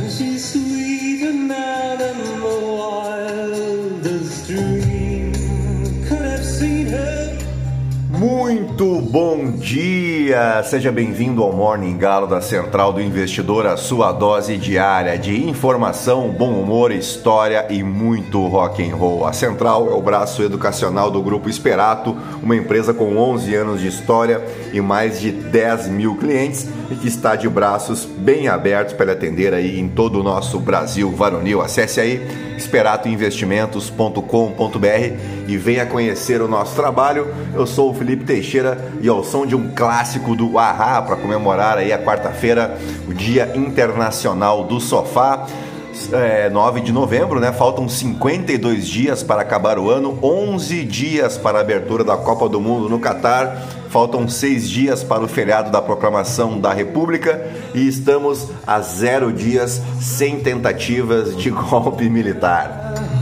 那些 dia! Seja bem-vindo ao Morning Galo da Central do Investidor, a sua dose diária de informação, bom humor, história e muito rock and roll. A Central é o braço educacional do Grupo Esperato, uma empresa com 11 anos de história e mais de 10 mil clientes e que está de braços bem abertos para atender aí em todo o nosso Brasil varonil. Acesse aí esperatoinvestimentos.com.br e venha conhecer o nosso trabalho. Eu sou o Felipe Teixeira e ao som de um clássico do Ahá para comemorar aí a quarta-feira, o Dia Internacional do Sofá. É, 9 de novembro, né? Faltam 52 dias para acabar o ano, 11 dias para a abertura da Copa do Mundo no Catar, faltam seis dias para o feriado da proclamação da República e estamos a zero dias sem tentativas de golpe militar.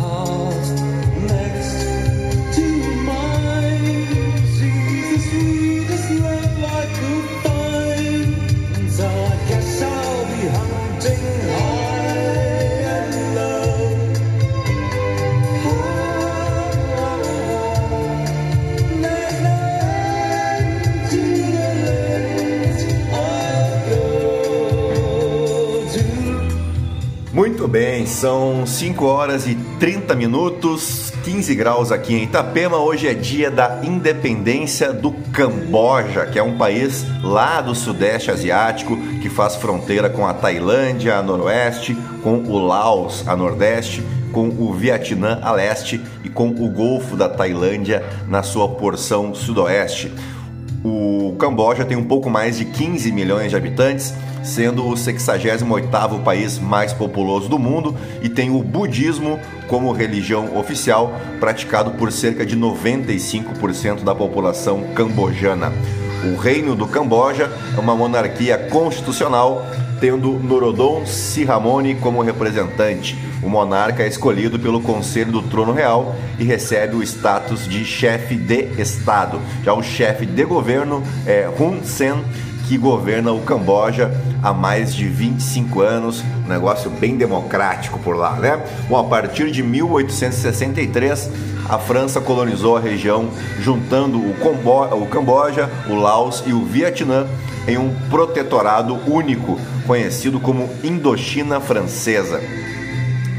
São 5 horas e 30 minutos, 15 graus aqui em Itapema. Hoje é dia da independência do Camboja, que é um país lá do Sudeste Asiático que faz fronteira com a Tailândia a noroeste, com o Laos a nordeste, com o Vietnã a leste e com o Golfo da Tailândia na sua porção sudoeste. O Camboja tem um pouco mais de 15 milhões de habitantes, sendo o 68º país mais populoso do mundo e tem o budismo como religião oficial, praticado por cerca de 95% da população cambojana. O Reino do Camboja é uma monarquia constitucional, tendo Norodom Sihamoni como representante. O monarca é escolhido pelo Conselho do Trono Real e recebe o status de chefe de Estado. Já o chefe de governo é Hun Sen, que governa o Camboja há mais de 25 anos, um negócio bem democrático por lá, né? Bom, a partir de 1863, a França colonizou a região, juntando o, Combo o Camboja, o Laos e o Vietnã em um protetorado único, conhecido como Indochina Francesa.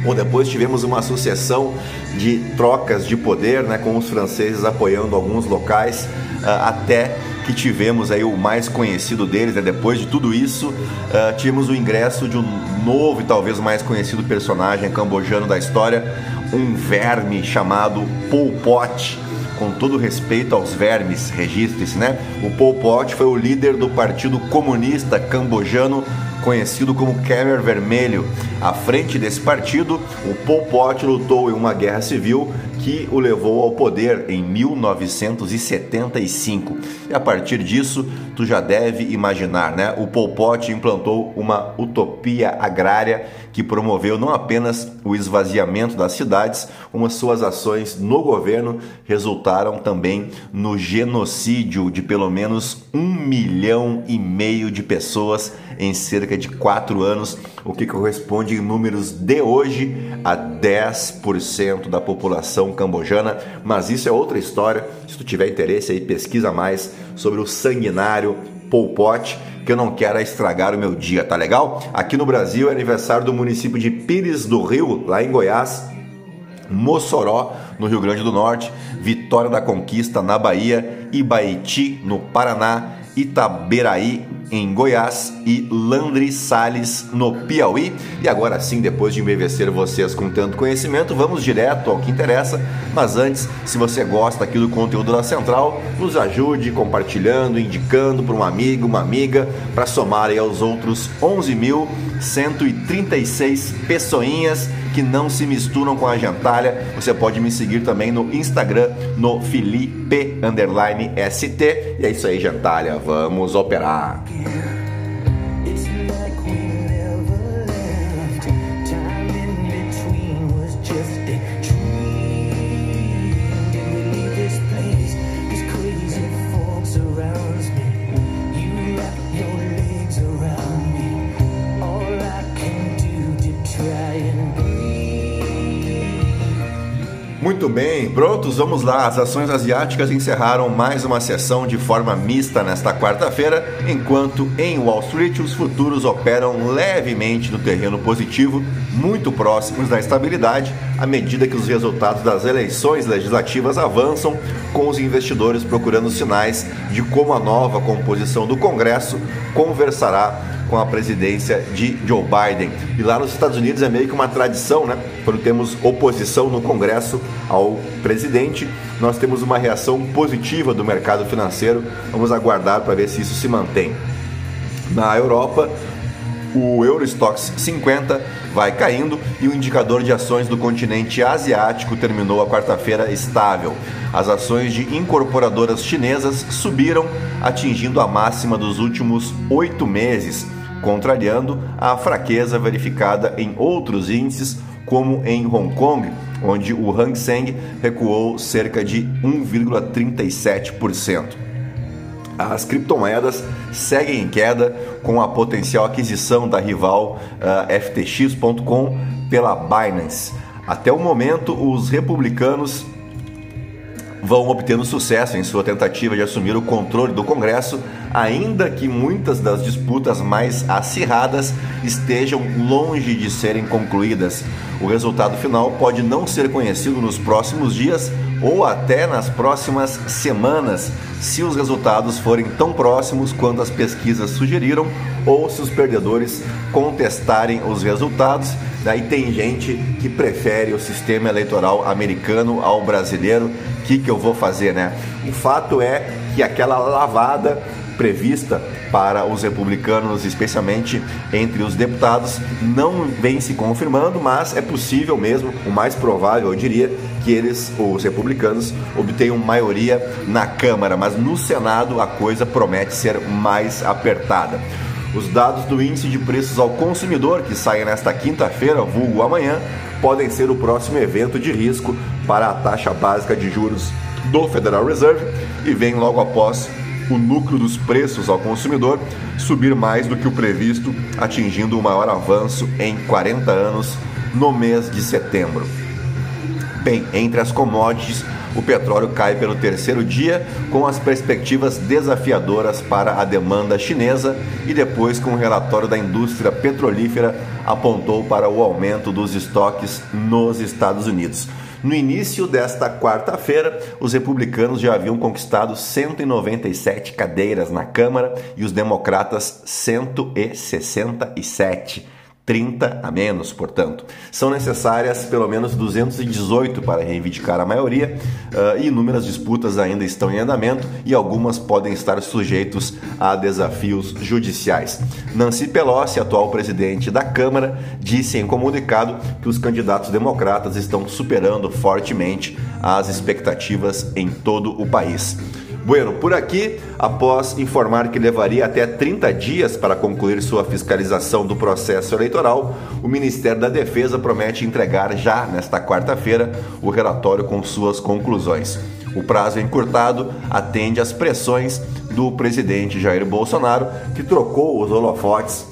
Bom, depois tivemos uma sucessão de trocas de poder, né, com os franceses apoiando alguns locais, ah, até que tivemos aí o mais conhecido deles, né? depois de tudo isso, ah, tivemos o ingresso de um novo e talvez mais conhecido personagem cambojano da história, um verme chamado Pol Pot, com todo respeito aos vermes, registre-se, né? O Pol Pot foi o líder do Partido Comunista Cambojano, conhecido como Khmer Vermelho. À frente desse partido, o Pol Pot lutou em uma guerra civil que o levou ao poder em 1975. E a partir disso, tu já deve imaginar, né? O Pol Pot implantou uma utopia agrária que promoveu não apenas o esvaziamento das cidades, como suas ações no governo resultaram também no genocídio de pelo menos um milhão e meio de pessoas em cerca de quatro anos, o que corresponde em números de hoje a 10% da população cambojana. Mas isso é outra história. Se tu tiver interesse aí, pesquisa mais sobre o sanguinário Pol Pot, que eu não quero estragar o meu dia, tá legal? Aqui no Brasil é aniversário do município de Pires do Rio, lá em Goiás. Mossoró, no Rio Grande do Norte, Vitória da Conquista, na Bahia, Ibaiti, no Paraná, Itaberaí, em Goiás e Landry Salles, no Piauí. E agora sim, depois de embevecer vocês com tanto conhecimento, vamos direto ao que interessa. Mas antes, se você gosta aqui do conteúdo da Central, nos ajude compartilhando, indicando para um amigo, uma amiga, para somar aos outros 11.136 pessoinhas que não se misturam com a gentalha. Você pode me seguir também no Instagram, no Felipe underline ST. E é isso aí, gentalha. Vamos operar. Muito bem, prontos, vamos lá. As ações asiáticas encerraram mais uma sessão de forma mista nesta quarta-feira, enquanto em Wall Street os futuros operam levemente no terreno positivo, muito próximos da estabilidade, à medida que os resultados das eleições legislativas avançam, com os investidores procurando sinais de como a nova composição do Congresso conversará com a presidência de Joe Biden. E lá nos Estados Unidos é meio que uma tradição, né? Quando temos oposição no Congresso ao presidente, nós temos uma reação positiva do mercado financeiro. Vamos aguardar para ver se isso se mantém. Na Europa, o Eurostox 50 vai caindo e o indicador de ações do continente asiático terminou a quarta-feira estável. As ações de incorporadoras chinesas subiram, atingindo a máxima dos últimos oito meses, contrariando a fraqueza verificada em outros índices, como em Hong Kong, onde o Hang Seng recuou cerca de 1,37%. As criptomoedas seguem em queda com a potencial aquisição da rival uh, FTX.com pela Binance. Até o momento, os republicanos vão obtendo sucesso em sua tentativa de assumir o controle do Congresso, ainda que muitas das disputas mais acirradas estejam longe de serem concluídas. O resultado final pode não ser conhecido nos próximos dias ou até nas próximas semanas, se os resultados forem tão próximos quanto as pesquisas sugeriram ou se os perdedores contestarem os resultados. Daí tem gente que prefere o sistema eleitoral americano ao brasileiro. O que, que eu vou fazer, né? O fato é que aquela lavada prevista para os republicanos, especialmente entre os deputados, não vem se confirmando, mas é possível mesmo, o mais provável, eu diria, que eles, os republicanos, obtenham maioria na Câmara, mas no Senado a coisa promete ser mais apertada. Os dados do índice de preços ao consumidor, que saem nesta quinta-feira, vulgo amanhã, podem ser o próximo evento de risco para a taxa básica de juros do Federal Reserve e vem logo após o lucro dos preços ao consumidor subir mais do que o previsto, atingindo o maior avanço em 40 anos no mês de setembro. Bem, entre as commodities, o petróleo cai pelo terceiro dia, com as perspectivas desafiadoras para a demanda chinesa e depois com o relatório da indústria petrolífera apontou para o aumento dos estoques nos Estados Unidos. No início desta quarta-feira, os republicanos já haviam conquistado 197 cadeiras na Câmara e os democratas 167. 30 a menos, portanto. São necessárias pelo menos 218 para reivindicar a maioria uh, e inúmeras disputas ainda estão em andamento e algumas podem estar sujeitos a desafios judiciais. Nancy Pelosi, atual presidente da Câmara, disse em comunicado que os candidatos democratas estão superando fortemente as expectativas em todo o país. Bueno, por aqui, após informar que levaria até 30 dias para concluir sua fiscalização do processo eleitoral, o Ministério da Defesa promete entregar já nesta quarta-feira o relatório com suas conclusões. O prazo encurtado atende às pressões do presidente Jair Bolsonaro, que trocou os holofotes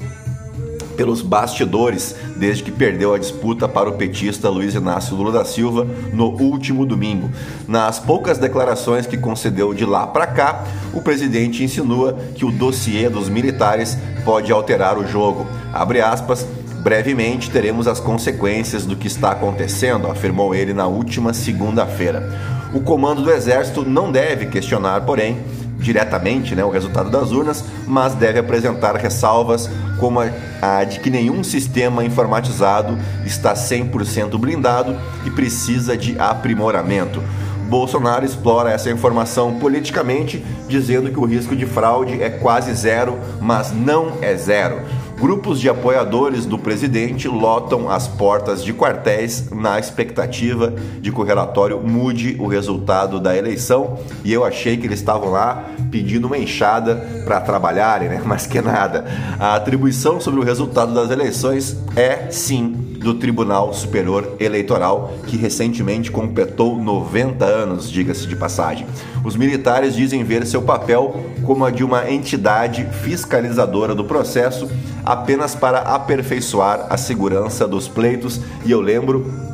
pelos bastidores desde que perdeu a disputa para o petista Luiz Inácio Lula da Silva no último domingo. Nas poucas declarações que concedeu de lá para cá, o presidente insinua que o dossiê dos militares pode alterar o jogo. Abre aspas. Brevemente teremos as consequências do que está acontecendo, afirmou ele na última segunda-feira. O comando do Exército não deve questionar, porém, diretamente né, o resultado das urnas, mas deve apresentar ressalvas como a, de que nenhum sistema informatizado está 100% blindado e precisa de aprimoramento. Bolsonaro explora essa informação politicamente, dizendo que o risco de fraude é quase zero, mas não é zero. Grupos de apoiadores do presidente lotam as portas de quartéis na expectativa de que o relatório mude o resultado da eleição. E eu achei que eles estavam lá pedindo uma enxada para trabalharem, né? Mas que nada. A atribuição sobre o resultado das eleições é sim do Tribunal Superior Eleitoral, que recentemente completou 90 anos, diga-se de passagem. Os militares dizem ver seu papel como a de uma entidade fiscalizadora do processo apenas para aperfeiçoar a segurança dos pleitos, e eu lembro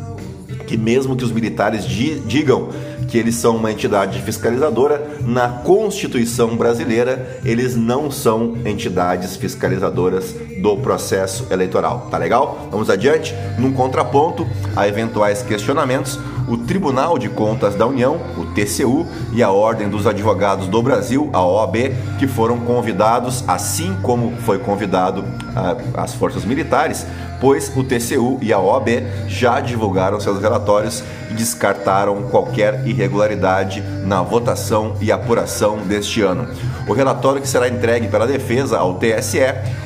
que mesmo que os militares di- digam que eles são uma entidade fiscalizadora, na Constituição brasileira eles não são entidades fiscalizadoras do processo eleitoral. Tá legal? Vamos adiante. Num contraponto a eventuais questionamentos, o Tribunal de Contas da União, o TCU, e a Ordem dos Advogados do Brasil, a OAB, que foram convidados, assim como foi convidado ah, as forças militares, pois o TCU e a OAB já divulgaram seus relatórios e descartaram qualquer irregularidade na votação e apuração deste ano. O relatório que será entregue pela defesa ao TSE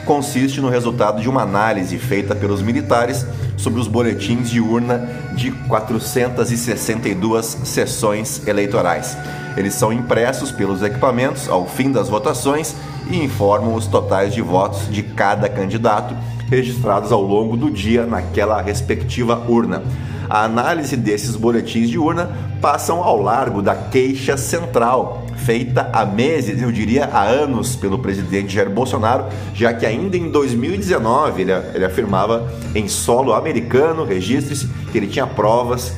consiste no resultado de uma análise feita pelos militares sobre os boletins de urna de 462 sessões eleitorais. Eles são impressos pelos equipamentos ao fim das votações e informam os totais de votos de cada candidato registrados ao longo do dia naquela respectiva urna. A análise desses boletins de urna passam ao largo da queixa central, feita há meses, eu diria há anos, pelo presidente Jair Bolsonaro, já que ainda em 2019 ele, ele afirmava em solo americano, registre-se, que ele tinha provas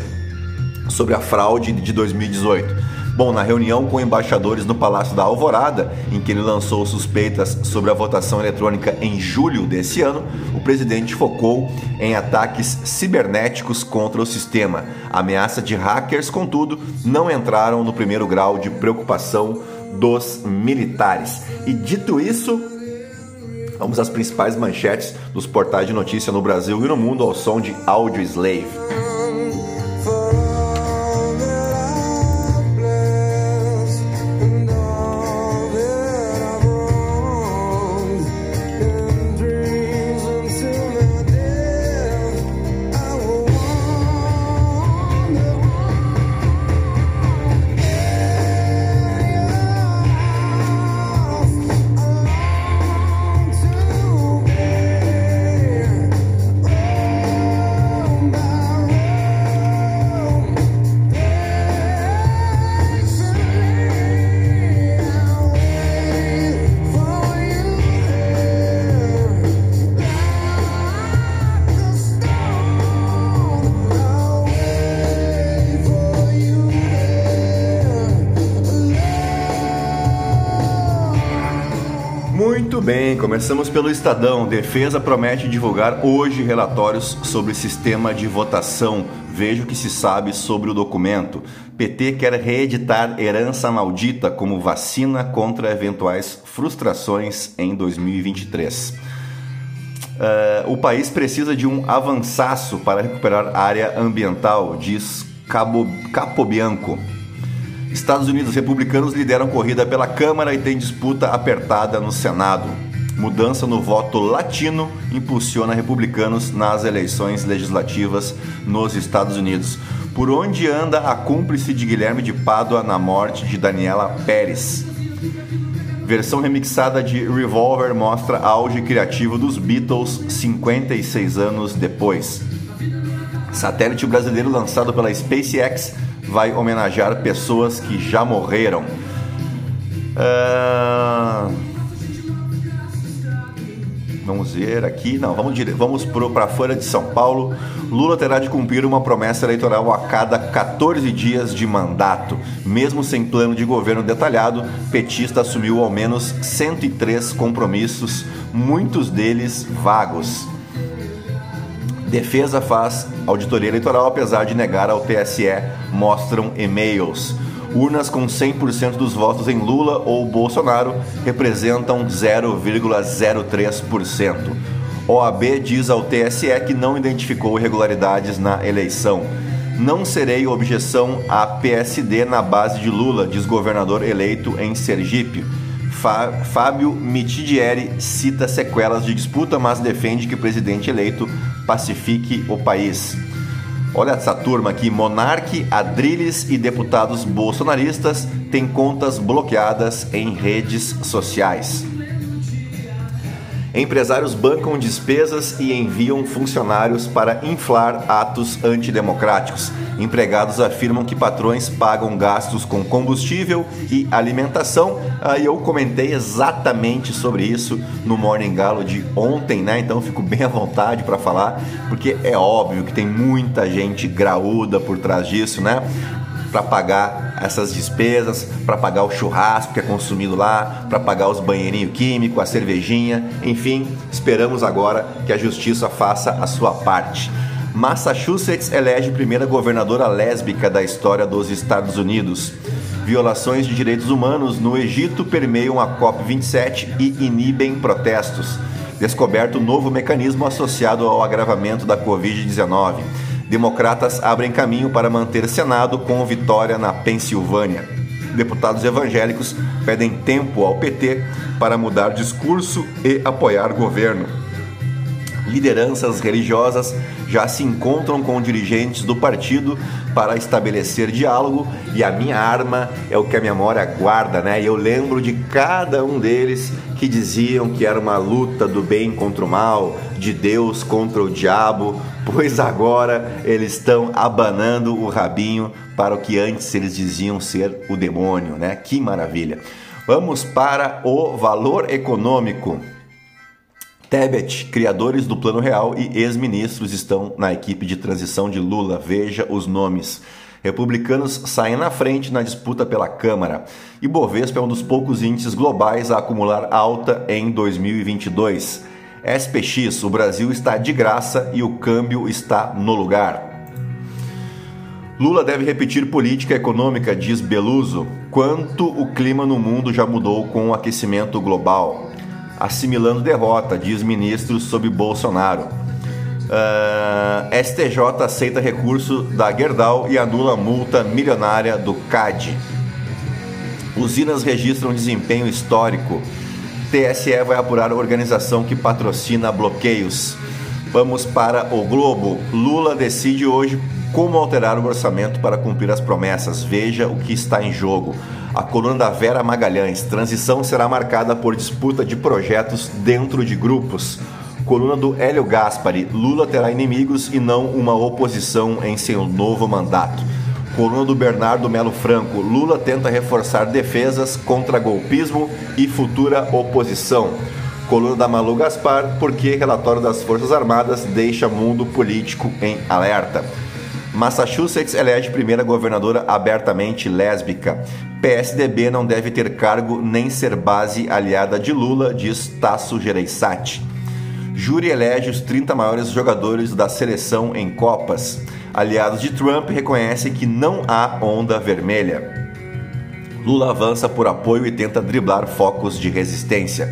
sobre a fraude de 2018. Bom, na reunião com embaixadores no Palácio da Alvorada, em que ele lançou suspeitas sobre a votação eletrônica em julho desse ano, o presidente focou em ataques cibernéticos contra o sistema. A ameaça de hackers, contudo, não entraram no primeiro grau de preocupação dos militares. E dito isso, vamos às principais manchetes dos portais de notícia no Brasil e no mundo ao som de Audio Slave. Muito bem, começamos pelo Estadão. Defesa promete divulgar hoje relatórios sobre sistema de votação. Veja o que se sabe sobre o documento. PT quer reeditar herança maldita como vacina contra eventuais frustrações em 2023. Eh, o país precisa de um avançaço para recuperar área ambiental, diz Cabo, Capobianco. Estados Unidos republicanos lideram corrida pela Câmara e tem disputa apertada no Senado. Mudança no voto latino impulsiona republicanos nas eleições legislativas nos Estados Unidos. Por onde anda a cúmplice de Guilherme de Pádua na morte de Daniela Pérez? Versão remixada de Revolver mostra auge criativo dos Beatles 56 anos depois. Satélite brasileiro lançado pela SpaceX vai homenagear pessoas que já morreram. Ah, Vamos ver aqui. Não, vamos, dire... vamos para fora de São Paulo. Lula terá de cumprir uma promessa eleitoral a cada 14 dias de mandato. Mesmo sem plano de governo detalhado, petista assumiu ao menos 103 compromissos, muitos deles vagos. Defesa faz auditoria eleitoral apesar de negar ao TSE, mostram e-mails. Urnas com 100% dos votos em Lula ou Bolsonaro representam 0,03%. OAB diz ao TSE que não identificou irregularidades na eleição. Não serei objeção à PSD na base de Lula, diz governador eleito em Sergipe. Fá- Fábio Mitidieri cita sequelas de disputa, mas defende que o presidente eleito pacifique o país. Olha essa turma aqui: Monarque, Adriles e deputados bolsonaristas têm contas bloqueadas em redes sociais. Empresários bancam despesas e enviam funcionários para inflar atos antidemocráticos. Empregados afirmam que patrões pagam gastos com combustível e alimentação. Aí eu comentei exatamente sobre isso no Morning Galo de ontem, né? Então fico bem à vontade para falar, porque é óbvio que tem muita gente graúda por trás disso, né? para pagar essas despesas, para pagar o churrasco que é consumido lá, para pagar os banheirinhos químicos, a cervejinha, enfim, esperamos agora que a justiça faça a sua parte. Massachusetts elege primeira governadora lésbica da história dos Estados Unidos. Violações de direitos humanos no Egito permeiam a COP27 e inibem protestos. Descoberto novo mecanismo associado ao agravamento da Covid-19. Democratas abrem caminho para manter Senado com vitória na Pensilvânia. Deputados evangélicos pedem tempo ao PT para mudar discurso e apoiar governo. Lideranças religiosas já se encontram com dirigentes do partido para estabelecer diálogo e a minha arma é o que a memória guarda, né? Eu lembro de cada um deles que diziam que era uma luta do bem contra o mal, de Deus contra o diabo, pois agora eles estão abanando o rabinho para o que antes eles diziam ser o demônio, né? Que maravilha. Vamos para o valor econômico. Tebet, criadores do Plano Real e ex-ministros estão na equipe de transição de Lula. Veja os nomes. Republicanos saem na frente na disputa pela Câmara. E Bovespa é um dos poucos índices globais a acumular alta em 2022. SPX, o Brasil está de graça e o câmbio está no lugar. Lula deve repetir política econômica, diz Beluso, quanto o clima no mundo já mudou com o aquecimento global assimilando derrota, diz ministro sob Bolsonaro. Uh, STJ aceita recurso da Gerdau e anula multa milionária do CAD. Usinas registram desempenho histórico. TSE vai apurar a organização que patrocina bloqueios. Vamos para o Globo. Lula decide hoje como alterar o orçamento para cumprir as promessas. Veja o que está em jogo. A coluna da Vera Magalhães. Transição será marcada por disputa de projetos dentro de grupos. Coluna do Hélio Gaspari. Lula terá inimigos e não uma oposição em seu novo mandato. Coluna do Bernardo Melo Franco. Lula tenta reforçar defesas contra golpismo e futura oposição. Coluna da Malu Gaspar, porque relatório das Forças Armadas deixa mundo político em alerta. Massachusetts elege primeira governadora abertamente lésbica. PSDB não deve ter cargo nem ser base aliada de Lula, diz Tasso Gereissati. Júri elege os 30 maiores jogadores da seleção em Copas. Aliados de Trump reconhecem que não há onda vermelha. Lula avança por apoio e tenta driblar focos de resistência.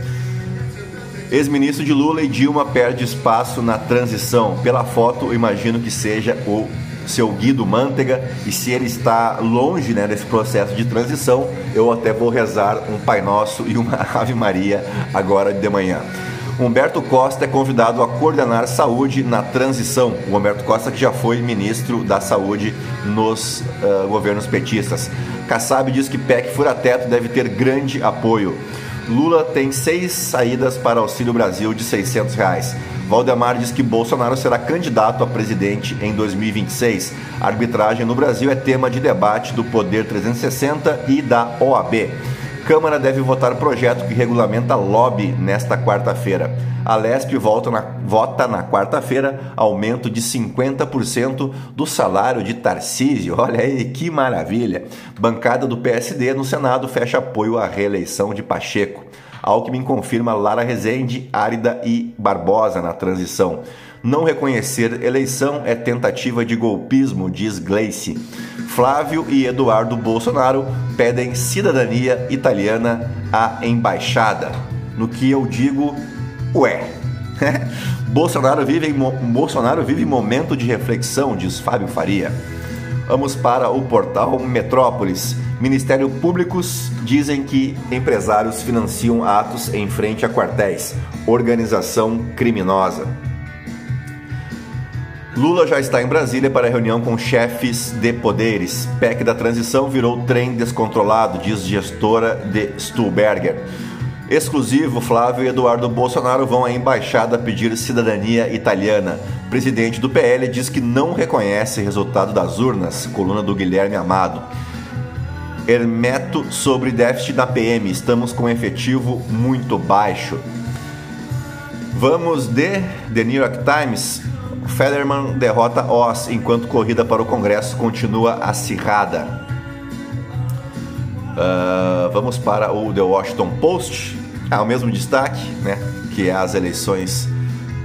Ex-ministro de Lula e Dilma perde espaço na transição. Pela foto, imagino que seja o seu Guido Mantega e se ele está longe né, desse processo de transição, eu até vou rezar um Pai Nosso e uma Ave Maria agora de manhã. Humberto Costa é convidado a coordenar saúde na transição. O Humberto Costa que já foi ministro da saúde nos uh, governos petistas. Kassab diz que PEC fura-teto deve ter grande apoio. Lula tem seis saídas para Auxílio Brasil de 600 reais. Valdemar diz que Bolsonaro será candidato a presidente em 2026. A arbitragem no Brasil é tema de debate do Poder 360 e da OAB. Câmara deve votar projeto que regulamenta lobby nesta quarta-feira. A Lesp volta na, vota na quarta-feira aumento de 50% do salário de Tarcísio. Olha aí que maravilha! Bancada do PSD no Senado fecha apoio à reeleição de Pacheco. Alckmin confirma Lara Rezende, Árida e Barbosa na transição. Não reconhecer eleição é tentativa de golpismo, diz Gleice. Flávio e Eduardo Bolsonaro pedem cidadania italiana à embaixada. No que eu digo, ué. Bolsonaro vive, Bolsonaro vive momento de reflexão, diz Fábio Faria. Vamos para o portal Metrópolis. Ministério Públicos dizem que empresários financiam atos em frente a quartéis. Organização criminosa. Lula já está em Brasília para reunião com chefes de poderes. PEC da transição virou trem descontrolado, diz gestora de Stuhlberger. Exclusivo, Flávio e Eduardo Bolsonaro vão à embaixada pedir cidadania italiana. presidente do PL diz que não reconhece resultado das urnas, coluna do Guilherme Amado. Hermeto sobre déficit da PM, estamos com efetivo muito baixo. Vamos de The New York Times. Federman derrota Oz enquanto corrida para o Congresso continua acirrada. Uh, vamos para o The Washington Post. Ah, o mesmo destaque, né? Que é as eleições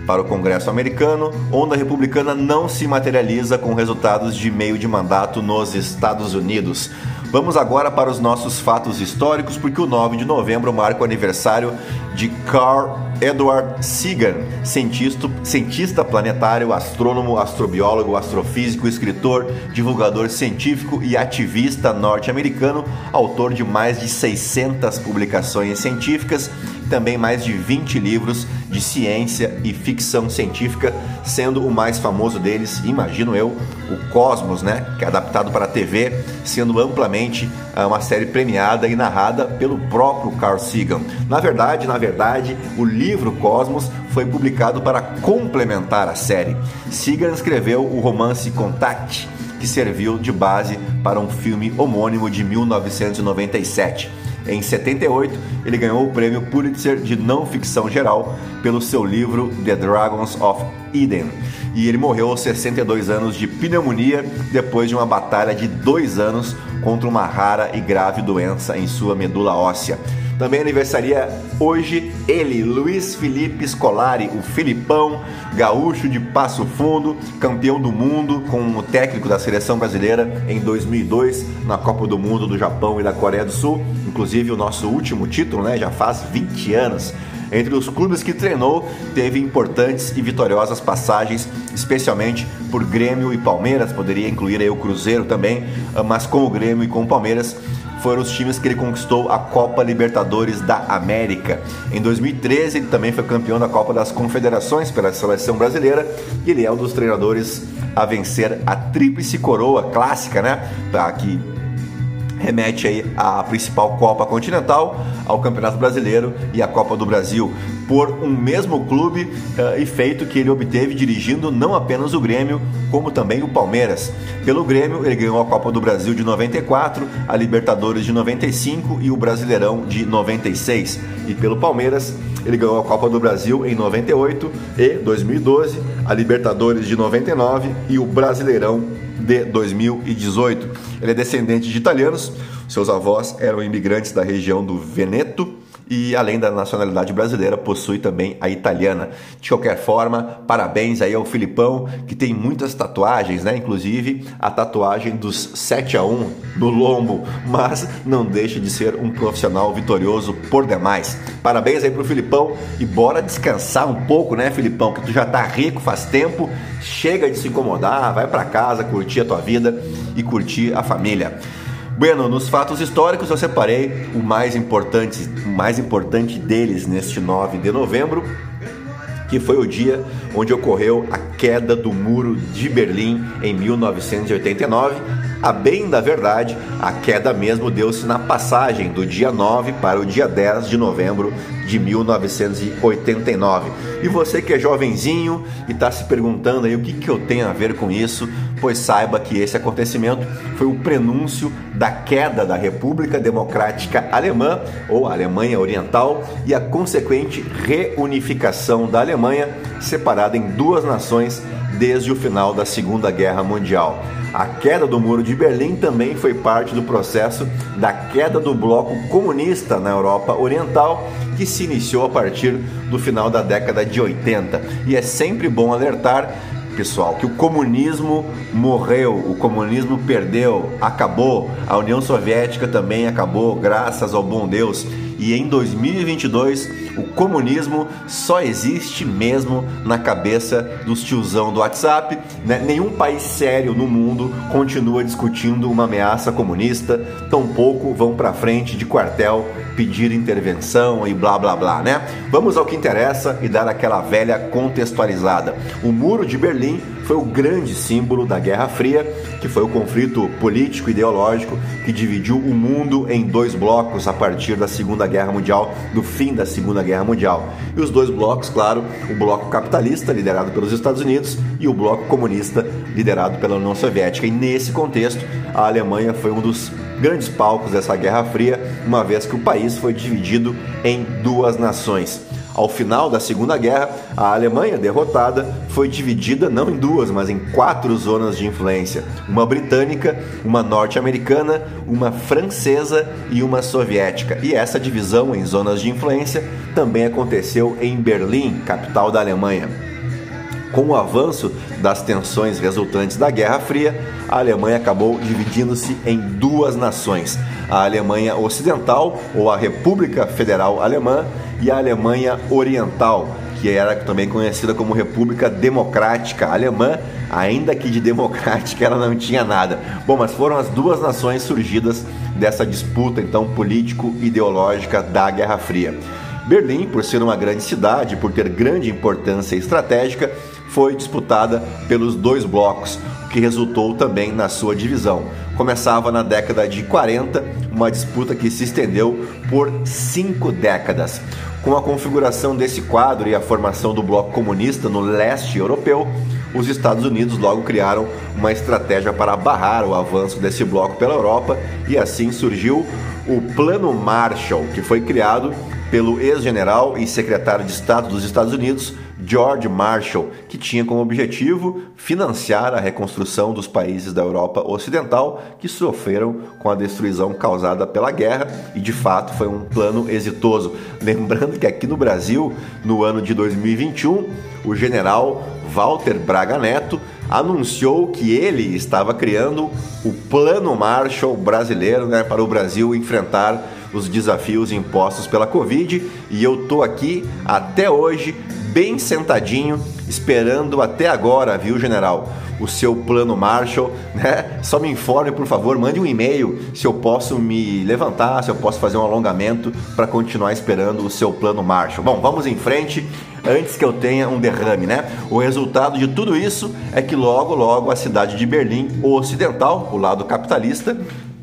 para o Congresso americano. Onda republicana não se materializa com resultados de meio de mandato nos Estados Unidos. Vamos agora para os nossos fatos históricos, porque o 9 de novembro marca o aniversário de Carl Edward Sagan, cientista, cientista planetário, astrônomo, astrobiólogo, astrofísico, escritor, divulgador científico e ativista norte-americano, autor de mais de 600 publicações científicas também mais de 20 livros de ciência e ficção científica, sendo o mais famoso deles, imagino eu, o Cosmos, né, que é adaptado para a TV, sendo amplamente ah, uma série premiada e narrada pelo próprio Carl Sagan. Na verdade, na verdade, o livro Cosmos foi publicado para complementar a série. Sagan escreveu o romance Contact, que serviu de base para um filme homônimo de 1997. Em 78, ele ganhou o prêmio Pulitzer de não ficção geral pelo seu livro The Dragons of Eden. E ele morreu aos 62 anos de pneumonia depois de uma batalha de dois anos contra uma rara e grave doença em sua medula óssea. Também aniversaria hoje ele, Luiz Felipe Scolari, o Filipão, gaúcho de Passo Fundo, campeão do mundo como técnico da seleção brasileira em 2002 na Copa do Mundo do Japão e da Coreia do Sul, inclusive o nosso último título, né, já faz 20 anos. Entre os clubes que treinou, teve importantes e vitoriosas passagens, especialmente por Grêmio e Palmeiras, poderia incluir aí o Cruzeiro também, mas com o Grêmio e com o Palmeiras foram os times que ele conquistou a Copa Libertadores da América. Em 2013, ele também foi campeão da Copa das Confederações pela seleção brasileira e ele é um dos treinadores a vencer a tríplice coroa clássica, né? Que remete aí à principal Copa Continental, ao Campeonato Brasileiro e à Copa do Brasil, por um mesmo clube uh, e feito que ele obteve dirigindo não apenas o Grêmio, como também o Palmeiras. Pelo Grêmio, ele ganhou a Copa do Brasil de 94, a Libertadores de 95 e o Brasileirão de 96. E pelo Palmeiras, ele ganhou a Copa do Brasil em 98 e 2012, a Libertadores de 99 e o Brasileirão de 2018. Ele é descendente de italianos, seus avós eram imigrantes da região do Veneto e além da nacionalidade brasileira, possui também a italiana. De qualquer forma, parabéns aí ao Filipão, que tem muitas tatuagens, né? Inclusive a tatuagem dos 7 a 1 no lombo, mas não deixa de ser um profissional vitorioso por demais. Parabéns aí pro Filipão e bora descansar um pouco, né, Filipão, que tu já tá rico faz tempo, chega de se incomodar, vai para casa, curtir a tua vida e curtir a família. Bueno, nos fatos históricos eu separei o mais importante, o mais importante deles neste 9 de novembro, que foi o dia onde ocorreu a queda do Muro de Berlim em 1989. A bem da verdade, a queda mesmo deu-se na passagem do dia 9 para o dia 10 de novembro de 1989. E você que é jovenzinho e está se perguntando aí o que, que eu tenho a ver com isso, pois saiba que esse acontecimento foi o prenúncio da queda da República Democrática Alemã, ou Alemanha Oriental, e a consequente reunificação da Alemanha, separada em duas nações desde o final da Segunda Guerra Mundial. A queda do Muro de Berlim também foi parte do processo da queda do bloco comunista na Europa Oriental, que se iniciou a partir do final da década de 80. E é sempre bom alertar pessoal, que o comunismo morreu, o comunismo perdeu, acabou. A União Soviética também acabou, graças ao bom Deus. E em 2022, o comunismo só existe mesmo na cabeça dos tiozão do WhatsApp. Né? Nenhum país sério no mundo continua discutindo uma ameaça comunista, tampouco vão para frente de quartel pedir intervenção e blá blá blá, né? Vamos ao que interessa e dar aquela velha contextualizada. O Muro de Berlim foi o grande símbolo da Guerra Fria, que foi o conflito político e ideológico que dividiu o mundo em dois blocos a partir da Segunda Guerra Mundial, do fim da Segunda Guerra Mundial. E os dois blocos, claro, o bloco capitalista, liderado pelos Estados Unidos, e o bloco comunista, liderado pela União Soviética. E nesse contexto, a Alemanha foi um dos grandes palcos dessa Guerra Fria, uma vez que o país foi dividido em duas nações. Ao final da Segunda Guerra, a Alemanha, derrotada, foi dividida não em duas, mas em quatro zonas de influência: uma britânica, uma norte-americana, uma francesa e uma soviética. E essa divisão em zonas de influência também aconteceu em Berlim, capital da Alemanha. Com o avanço das tensões resultantes da Guerra Fria, a Alemanha acabou dividindo-se em duas nações: a Alemanha Ocidental, ou a República Federal Alemã, e a Alemanha Oriental, que era também conhecida como República Democrática Alemã, ainda que de democrática ela não tinha nada. Bom, mas foram as duas nações surgidas dessa disputa então político-ideológica da Guerra Fria. Berlim, por ser uma grande cidade, por ter grande importância estratégica, foi disputada pelos dois blocos, o que resultou também na sua divisão. Começava na década de 40, uma disputa que se estendeu por cinco décadas. Com a configuração desse quadro e a formação do bloco comunista no leste europeu, os Estados Unidos logo criaram uma estratégia para barrar o avanço desse bloco pela Europa e assim surgiu o Plano Marshall, que foi criado pelo ex-general e secretário de Estado dos Estados Unidos, George Marshall, que tinha como objetivo financiar a reconstrução dos países da Europa Ocidental que sofreram com a destruição causada pela guerra e de fato foi um plano exitoso. Lembrando que aqui no Brasil, no ano de 2021, o general Walter Braga Neto anunciou que ele estava criando o Plano Marshall brasileiro né, para o Brasil enfrentar os desafios impostos pela Covid e eu tô aqui até hoje bem sentadinho esperando até agora, viu, general? O seu plano Marshall, né? Só me informe, por favor, mande um e-mail se eu posso me levantar, se eu posso fazer um alongamento para continuar esperando o seu plano Marshall. Bom, vamos em frente antes que eu tenha um derrame, né? O resultado de tudo isso é que logo, logo a cidade de Berlim Ocidental, o lado capitalista,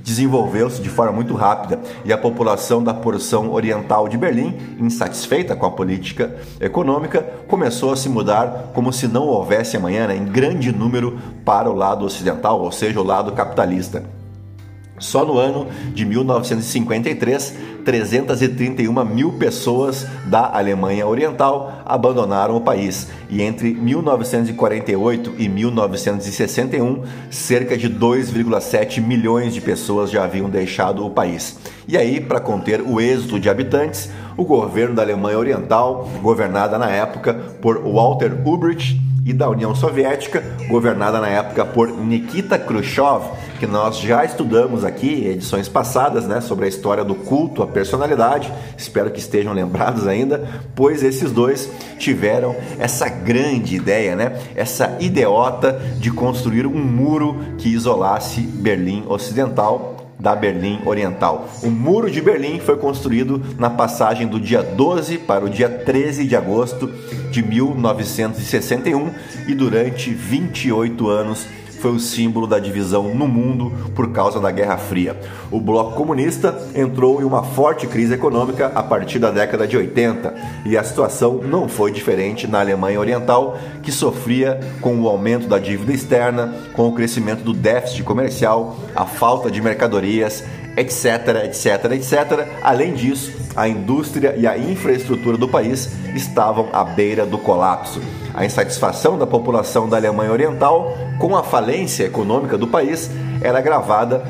desenvolveu-se de forma muito rápida e a população da porção oriental de Berlim, insatisfeita com a política econômica, começou a se mudar como se não houvesse amanhã, né, em grande número para o lado ocidental, ou seja, o lado capitalista. Só no ano de 1953, 331 mil pessoas da Alemanha Oriental abandonaram o país. E entre 1948 e 1961, cerca de 2,7 milhões de pessoas já haviam deixado o país. E aí, para conter o êxodo de habitantes, o governo da Alemanha Oriental, governada na época por Walter Ulbricht, e da União Soviética, governada na época por Nikita Khrushchev, que nós já estudamos aqui edições passadas, né, sobre a história do culto à personalidade. Espero que estejam lembrados ainda, pois esses dois tiveram essa grande ideia, né, essa ideota de construir um muro que isolasse Berlim Ocidental da Berlim Oriental. O Muro de Berlim foi construído na passagem do dia 12 para o dia 13 de agosto de 1961 e durante 28 anos foi o símbolo da divisão no mundo por causa da Guerra Fria. O bloco comunista entrou em uma forte crise econômica a partir da década de 80 e a situação não foi diferente na Alemanha Oriental, que sofria com o aumento da dívida externa, com o crescimento do déficit comercial, a falta de mercadorias, etc, etc, etc. Além disso, a indústria e a infraestrutura do país estavam à beira do colapso. A insatisfação da população da Alemanha Oriental com a falência econômica do país era agravada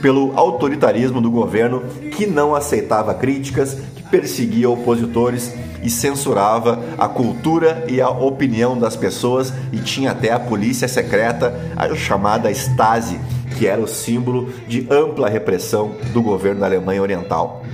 pelo, autoritarismo do governo que não aceitava críticas, que perseguia opositores e censurava a cultura e a opinião das pessoas e tinha até a polícia secreta, a chamada Stasi, que era o símbolo de ampla repressão do governo da Alemanha Oriental.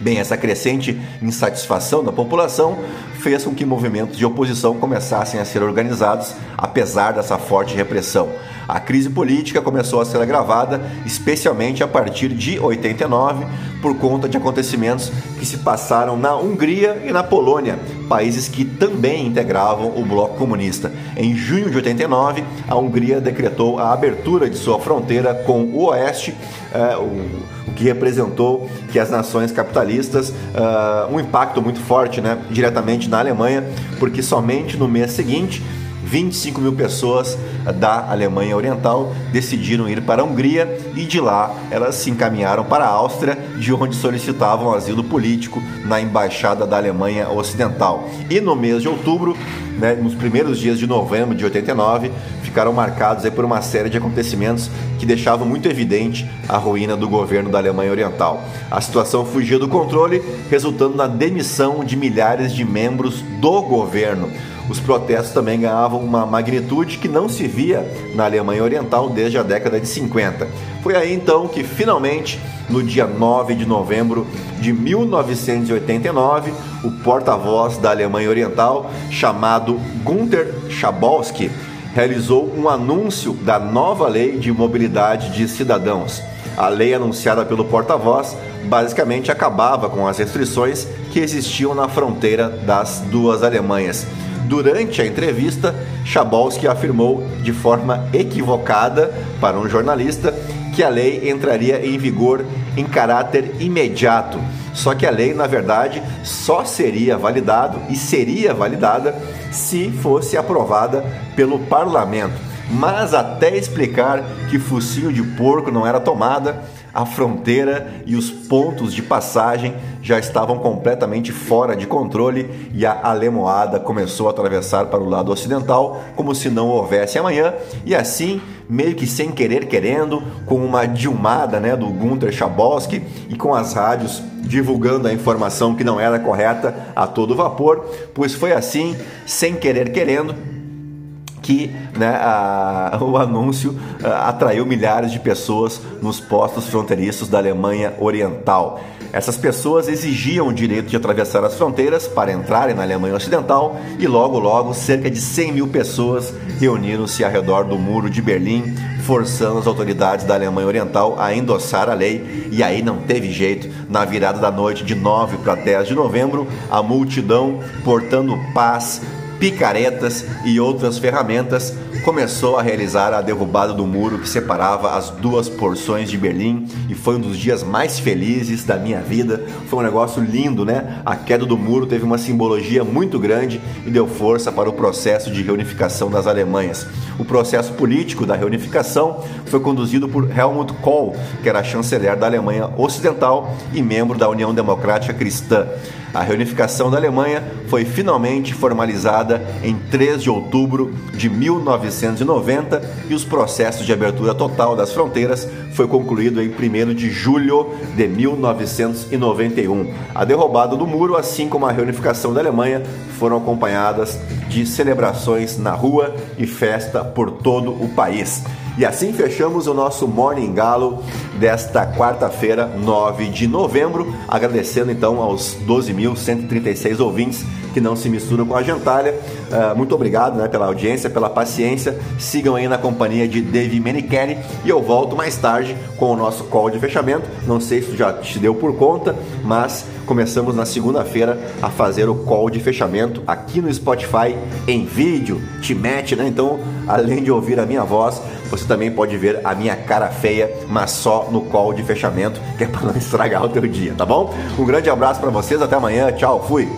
Bem, essa crescente insatisfação da população fez com que movimentos de oposição começassem a ser organizados, apesar dessa forte repressão. A crise política começou a ser agravada, especialmente a partir de 89, por conta de acontecimentos que se passaram na Hungria e na Polônia, países que também integravam o bloco comunista. Em junho de 89, a Hungria decretou a abertura de sua fronteira com o Oeste, eh, o, o que representou que as nações capitalistas ah, um impacto muito forte, né, diretamente na Alemanha, porque somente no mês seguinte 25 mil pessoas da Alemanha Oriental decidiram ir para a Hungria e de lá elas se encaminharam para a Áustria, de onde solicitavam asilo político na embaixada da Alemanha Ocidental. E no mês de outubro, né, nos primeiros dias de novembro de 89, ficaram marcados por uma série de acontecimentos que deixavam muito evidente a ruína do governo da Alemanha Oriental. A situação fugia do controle, resultando na demissão de milhares de membros do governo os protestos também ganhavam uma magnitude que não se via na Alemanha Oriental desde a década de 50. Foi aí então que finalmente, no dia 9 de novembro de 1989, o porta-voz da Alemanha Oriental, chamado Gunther Schabowski, realizou um anúncio da nova lei de mobilidade de cidadãos. A lei anunciada pelo porta-voz basicamente acabava com as restrições que existiam na fronteira das duas Alemanhas. Durante a entrevista, Chabolsky afirmou de forma equivocada para um jornalista que a lei entraria em vigor em caráter imediato. Só que a lei, na verdade, só seria validado e seria validada se fosse aprovada pelo parlamento. Mas até explicar que focinho de porco não era tomada, a fronteira e os pontos de passagem já estavam completamente fora de controle e a alemoada começou a atravessar para o lado ocidental como se não houvesse amanhã e assim meio que sem querer querendo com uma dilmada né, do Gunter Schabowski e com as rádios divulgando a informação que não era correta a todo vapor, pois foi assim sem querer querendo que né, a, o anúncio a, atraiu milhares de pessoas nos postos fronteiriços da Alemanha Oriental. Essas pessoas exigiam o direito de atravessar as fronteiras para entrarem na Alemanha Ocidental e logo, logo, cerca de 100 mil pessoas reuniram-se ao redor do Muro de Berlim, forçando as autoridades da Alemanha Oriental a endossar a lei. E aí não teve jeito. Na virada da noite de 9 para 10 de novembro, a multidão, portando paz, picaretas e outras ferramentas, começou a realizar a derrubada do muro que separava as duas porções de Berlim e foi um dos dias mais felizes da minha vida. Foi um negócio lindo, né? A queda do muro teve uma simbologia muito grande e deu força para o processo de reunificação das Alemanhas. O processo político da reunificação foi conduzido por Helmut Kohl, que era chanceler da Alemanha Ocidental e membro da União Democrática Cristã. A reunificação da Alemanha foi finalmente formalizada em 3 de outubro de 1990 e os processos de abertura total das fronteiras foi concluído em 1 de julho de 1991. A derrubada do muro, assim como a reunificação da Alemanha, foram acompanhadas de celebrações na rua e festa por todo o país. E assim fechamos o nosso Morning Galo desta quarta-feira, 9 de novembro, agradecendo então aos 12.136 ouvintes que não se misturam com a gentalha. Uh, muito obrigado né, pela audiência, pela paciência. Sigam aí na companhia de Dave Menichelli e eu volto mais tarde com o nosso call de fechamento. Não sei se já te deu por conta, mas começamos na segunda-feira a fazer o call de fechamento aqui no Spotify em vídeo. Te mete, né? Então, além de ouvir a minha voz, você também pode ver a minha cara feia, mas só no call de fechamento, que é para não estragar o teu dia, tá bom? Um grande abraço para vocês, até amanhã, tchau, fui.